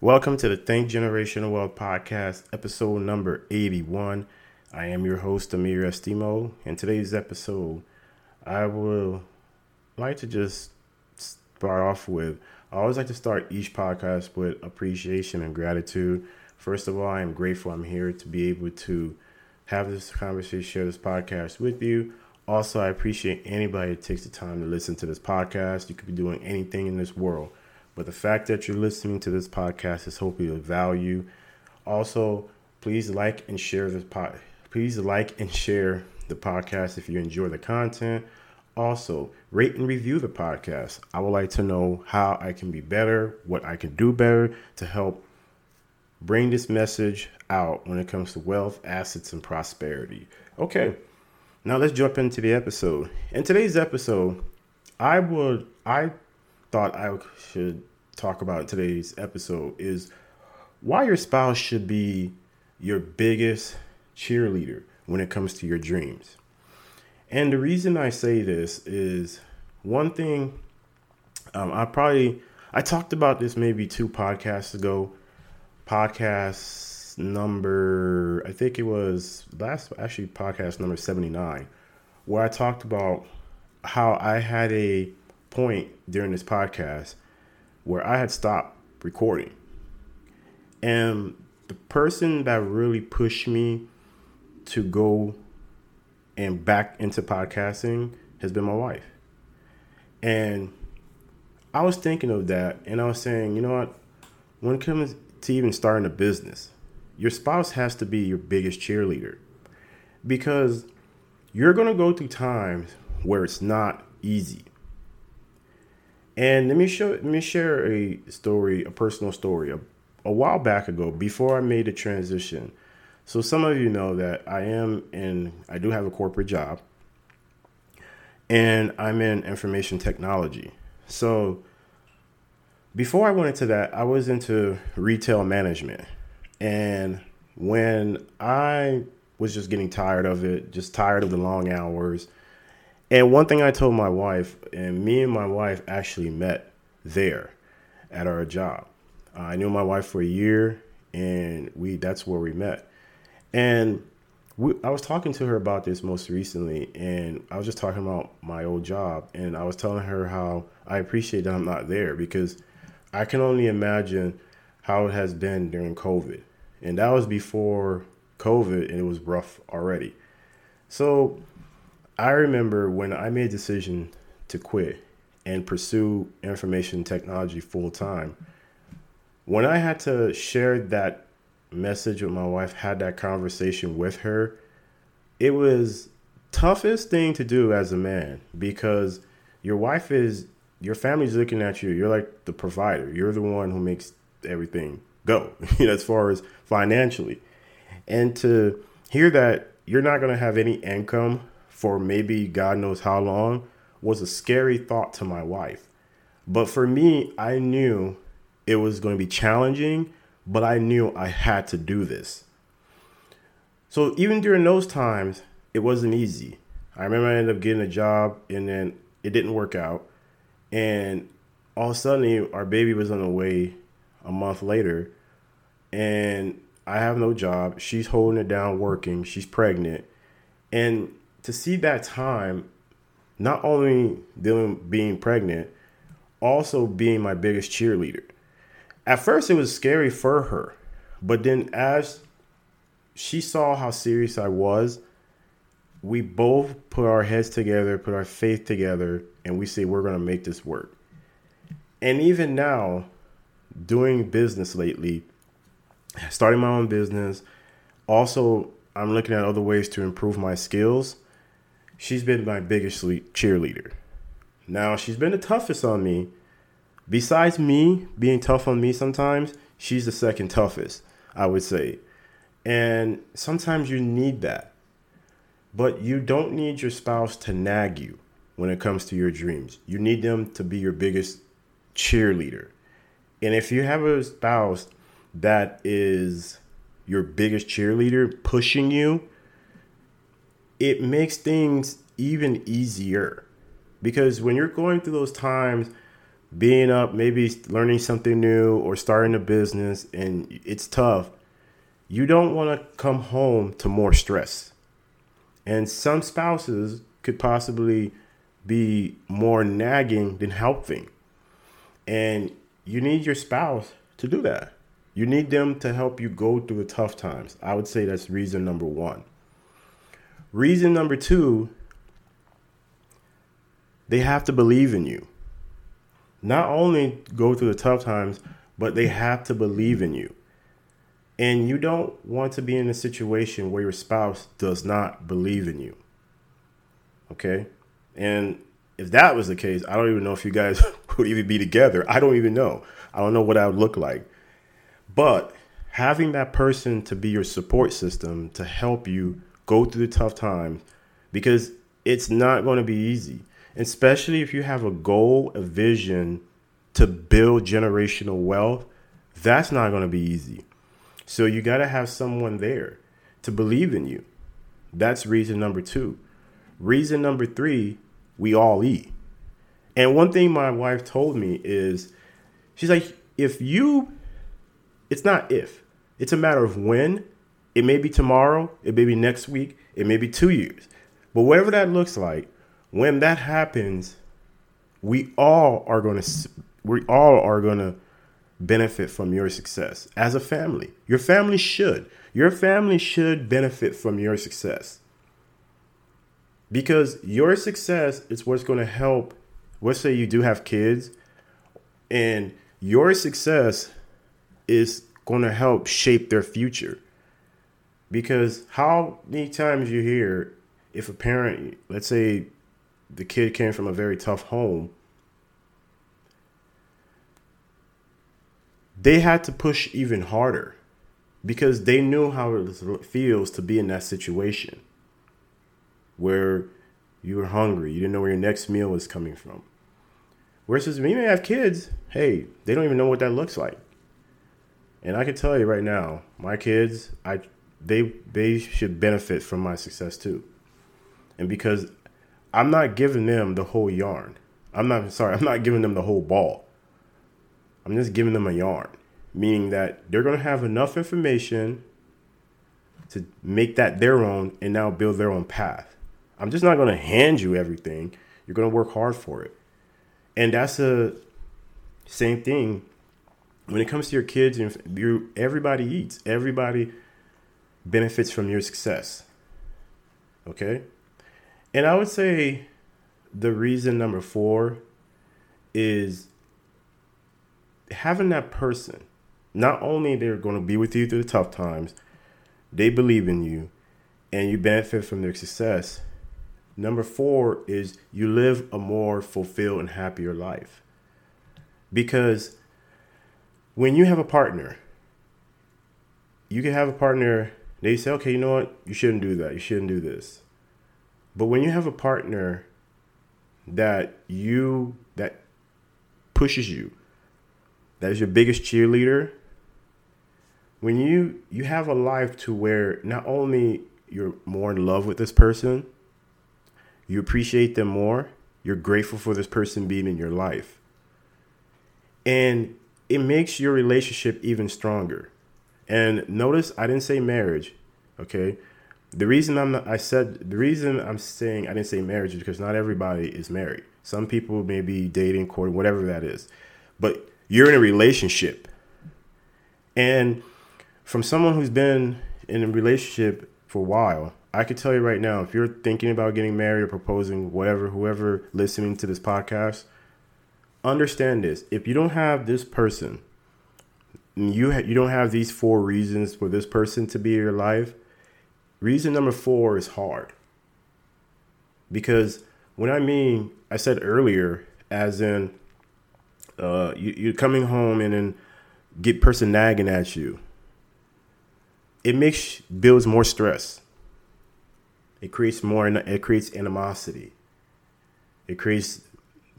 Welcome to the Think Generational Wealth Podcast, episode number 81. I am your host, Amir Estimo. In today's episode, I will like to just start off with I always like to start each podcast with appreciation and gratitude. First of all, I am grateful I'm here to be able to have this conversation, share this podcast with you. Also, I appreciate anybody that takes the time to listen to this podcast. You could be doing anything in this world, but the fact that you're listening to this podcast is hopefully of value. Also, please like and share this pod. Please like and share the podcast if you enjoy the content. Also, rate and review the podcast. I would like to know how I can be better, what I can do better to help bring this message out when it comes to wealth, assets, and prosperity. Okay, now let's jump into the episode. In today's episode, I would I thought I should talk about today's episode is why your spouse should be your biggest cheerleader when it comes to your dreams. And the reason I say this is one thing um, I probably I talked about this maybe two podcasts ago. Podcast number I think it was last actually podcast number 79 where I talked about how I had a point during this podcast where I had stopped recording. And the person that really pushed me to go and back into podcasting has been my wife. And I was thinking of that and I was saying, you know what? When it comes to even starting a business, your spouse has to be your biggest cheerleader because you're going to go through times where it's not easy. And let me show let me share a story, a personal story. A, a while back ago, before I made the transition, so some of you know that I am in I do have a corporate job and I'm in information technology. So before I went into that, I was into retail management. And when I was just getting tired of it, just tired of the long hours. And one thing I told my wife, and me and my wife actually met there at our job. I knew my wife for a year, and we that's where we met. And we, I was talking to her about this most recently, and I was just talking about my old job, and I was telling her how I appreciate that I'm not there because I can only imagine how it has been during COVID, and that was before COVID, and it was rough already. So I remember when I made a decision to quit and pursue information technology full time. When I had to share that message with my wife, had that conversation with her, it was toughest thing to do as a man because your wife is your family's looking at you. You're like the provider. You're the one who makes everything go, you know, as far as financially. And to hear that you're not going to have any income for maybe God knows how long was a scary thought to my wife. But for me, I knew it was going to be challenging, but I knew I had to do this. So even during those times, it wasn't easy. I remember I ended up getting a job and then it didn't work out. And all of a sudden, our baby was on the way a month later. And I have no job. She's holding it down, working. She's pregnant, and to see that time, not only dealing being pregnant, also being my biggest cheerleader. At first, it was scary for her, but then as she saw how serious I was, we both put our heads together, put our faith together, and we say we're going to make this work. And even now, doing business lately, starting my own business. Also, I'm looking at other ways to improve my skills. She's been my biggest cheerleader. Now, she's been the toughest on me. Besides me being tough on me sometimes, she's the second toughest, I would say. And sometimes you need that. But you don't need your spouse to nag you when it comes to your dreams. You need them to be your biggest cheerleader. And if you have a spouse that is your biggest cheerleader pushing you, it makes things even easier. Because when you're going through those times being up, maybe learning something new or starting a business, and it's tough, you don't want to come home to more stress. And some spouses could possibly be more nagging than helping. And you need your spouse to do that. You need them to help you go through the tough times. I would say that's reason number one. Reason number two, they have to believe in you. Not only go through the tough times, but they have to believe in you. And you don't want to be in a situation where your spouse does not believe in you. Okay? And if that was the case, I don't even know if you guys would even be together. I don't even know. I don't know what that would look like. But having that person to be your support system to help you go through the tough times because it's not going to be easy, especially if you have a goal, a vision to build generational wealth. That's not going to be easy. So you got to have someone there to believe in you. That's reason number two. Reason number three, we all eat. And one thing my wife told me is she's like, if you, it's not if, it's a matter of when. It may be tomorrow, it may be next week, it may be two years. But whatever that looks like, when that happens, we all are going to, we all are going to benefit from your success as a family. Your family should. Your family should benefit from your success. Because your success is what's going to help. Let's say you do have kids, and your success is going to help shape their future. Because how many times you hear if a parent, let's say the kid came from a very tough home, they had to push even harder because they knew how it feels to be in that situation where you were hungry, you didn't know where your next meal was coming from. Versus me may have kids, hey, they don't even know what that looks like. And I can tell you right now, my kids, I they they should benefit from my success too. And because I'm not giving them the whole yarn. I'm not sorry, I'm not giving them the whole ball. I'm just giving them a yarn, meaning that they're going to have enough information to make that their own and now build their own path. I'm just not going to hand you everything. You're going to work hard for it. And that's the same thing when it comes to your kids and you everybody eats. Everybody benefits from your success. Okay? And I would say the reason number 4 is having that person, not only they're going to be with you through the tough times, they believe in you, and you benefit from their success. Number four is you live a more fulfilled and happier life. Because when you have a partner, you can have a partner, they say, okay, you know what? You shouldn't do that. You shouldn't do this. But when you have a partner that you, that pushes you, that is your biggest cheerleader when you you have a life to where not only you're more in love with this person you appreciate them more you're grateful for this person being in your life and it makes your relationship even stronger and notice i didn't say marriage okay the reason i'm not i said the reason i'm saying i didn't say marriage is because not everybody is married some people may be dating courting whatever that is but you're in a relationship. And from someone who's been in a relationship for a while, I could tell you right now, if you're thinking about getting married or proposing, whatever, whoever listening to this podcast, understand this. If you don't have this person, you ha- you don't have these four reasons for this person to be in your life. Reason number four is hard. Because when I mean, I said earlier, as in uh, you, you're coming home and then get person nagging at you. It makes builds more stress. It creates more. It creates animosity. It creates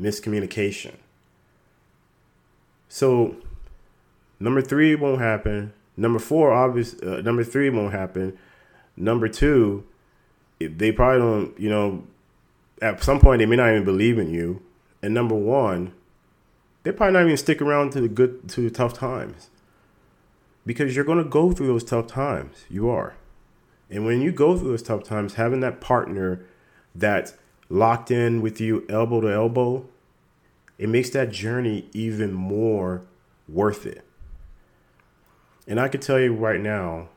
miscommunication. So, number three won't happen. Number four, obvious. Uh, number three won't happen. Number two, they probably don't. You know, at some point they may not even believe in you. And number one, they probably not even stick around to the good to the tough times. Because you're gonna go through those tough times. You are. And when you go through those tough times, having that partner that's locked in with you elbow to elbow, it makes that journey even more worth it. And I can tell you right now,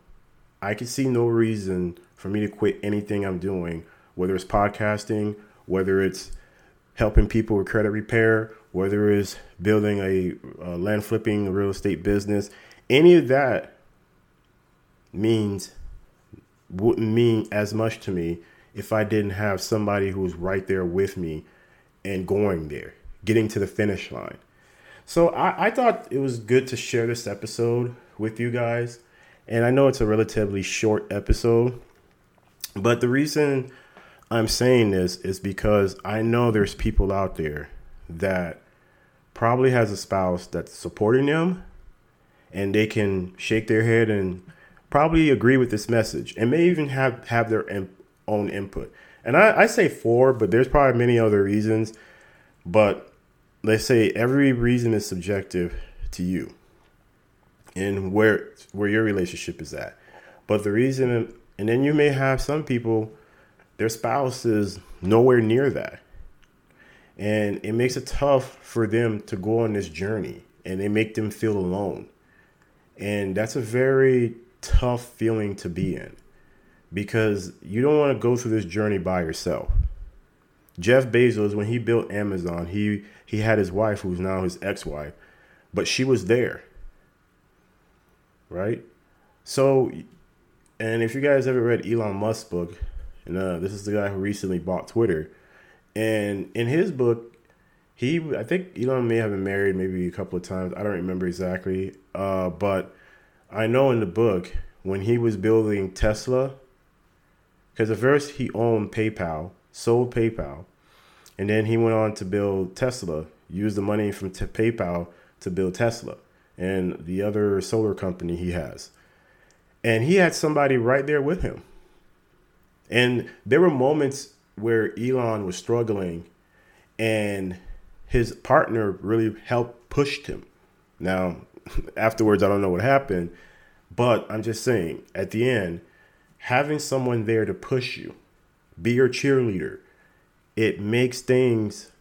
I can see no reason for me to quit anything I'm doing, whether it's podcasting, whether it's helping people with credit repair, whether it's building a, a land flipping real estate business, any of that means wouldn't mean as much to me if I didn't have somebody who was right there with me and going there, getting to the finish line. So I, I thought it was good to share this episode with you guys. And I know it's a relatively short episode, but the reason I'm saying this is because I know there's people out there that probably has a spouse that's supporting them and they can shake their head and probably agree with this message and may even have, have their own input. And I, I say four, but there's probably many other reasons. But let's say every reason is subjective to you and where where your relationship is at. But the reason and then you may have some people their spouse is nowhere near that. And it makes it tough for them to go on this journey and they make them feel alone. And that's a very tough feeling to be in because you don't want to go through this journey by yourself. Jeff Bezos, when he built Amazon, he he had his wife, who's now his ex-wife, but she was there, right? So, and if you guys ever read Elon Musk's book, and uh, this is the guy who recently bought Twitter, and in his book, he I think Elon may have been married maybe a couple of times. I don't remember exactly, uh, but I know in the book when he was building Tesla because at first he owned PayPal, sold PayPal, and then he went on to build Tesla, used the money from t- PayPal to build Tesla and the other solar company he has. And he had somebody right there with him. And there were moments where Elon was struggling and his partner really helped pushed him. Now, afterwards I don't know what happened, but I'm just saying at the end having someone there to push you, be your cheerleader, it makes things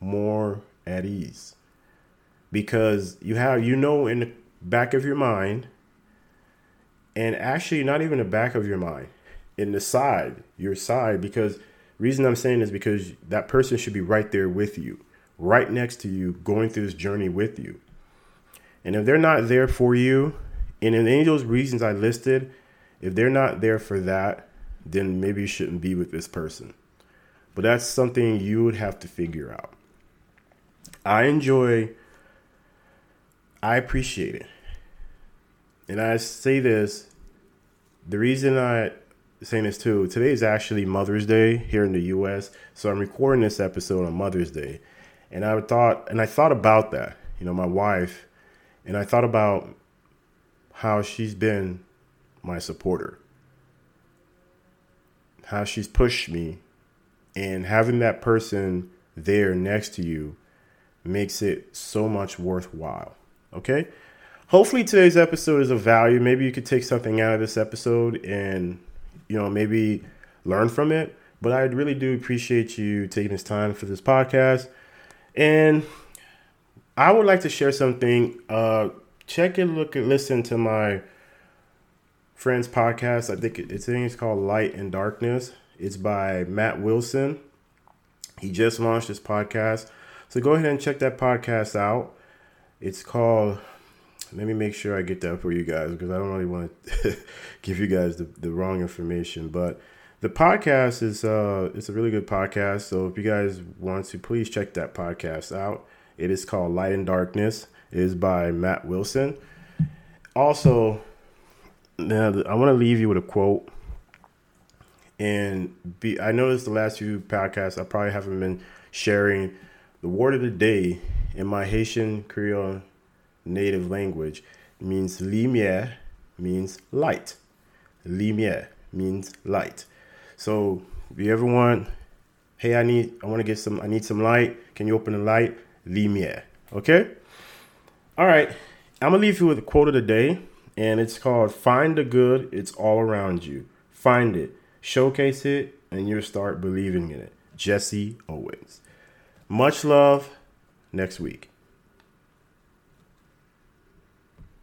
more at ease. Because you have, you know, in the back of your mind, and actually not even the back of your mind, in the side, your side, because reason I'm saying is because that person should be right there with you, right next to you, going through this journey with you. And if they're not there for you, and in any of those reasons I listed, if they're not there for that, then maybe you shouldn't be with this person. But that's something you would have to figure out. I enjoy, I appreciate it. And I say this the reason I saying this too, today is actually Mother's Day here in the US. So I'm recording this episode on Mother's Day. And I thought and I thought about that, you know, my wife, and I thought about how she's been my supporter. How she's pushed me, and having that person there next to you makes it so much worthwhile. Okay? Hopefully today's episode is of value. Maybe you could take something out of this episode and you know, maybe learn from it. But I really do appreciate you taking this time for this podcast. And I would like to share something. Uh, check and look and listen to my Friends podcast. I think it's I think it's called Light and Darkness. It's by Matt Wilson. He just launched this podcast. So go ahead and check that podcast out. It's called let me make sure I get that for you guys because I don't really want to give you guys the, the wrong information. But the podcast is uh it's a really good podcast. So if you guys want to please check that podcast out. It is called Light and Darkness. It is by Matt Wilson. Also, now I want to leave you with a quote. And be I noticed the last few podcasts I probably haven't been sharing the word of the day in my Haitian Creole native language means lumière means light. Lumière means light. So if you ever want, hey, I need I want to get some I need some light. Can you open the light? Lumière. Okay? All right. I'm to leave you with a quote of the day, and it's called Find the Good, It's All Around You. Find it, showcase it, and you'll start believing in it. Jesse Owens. Much love. Next week.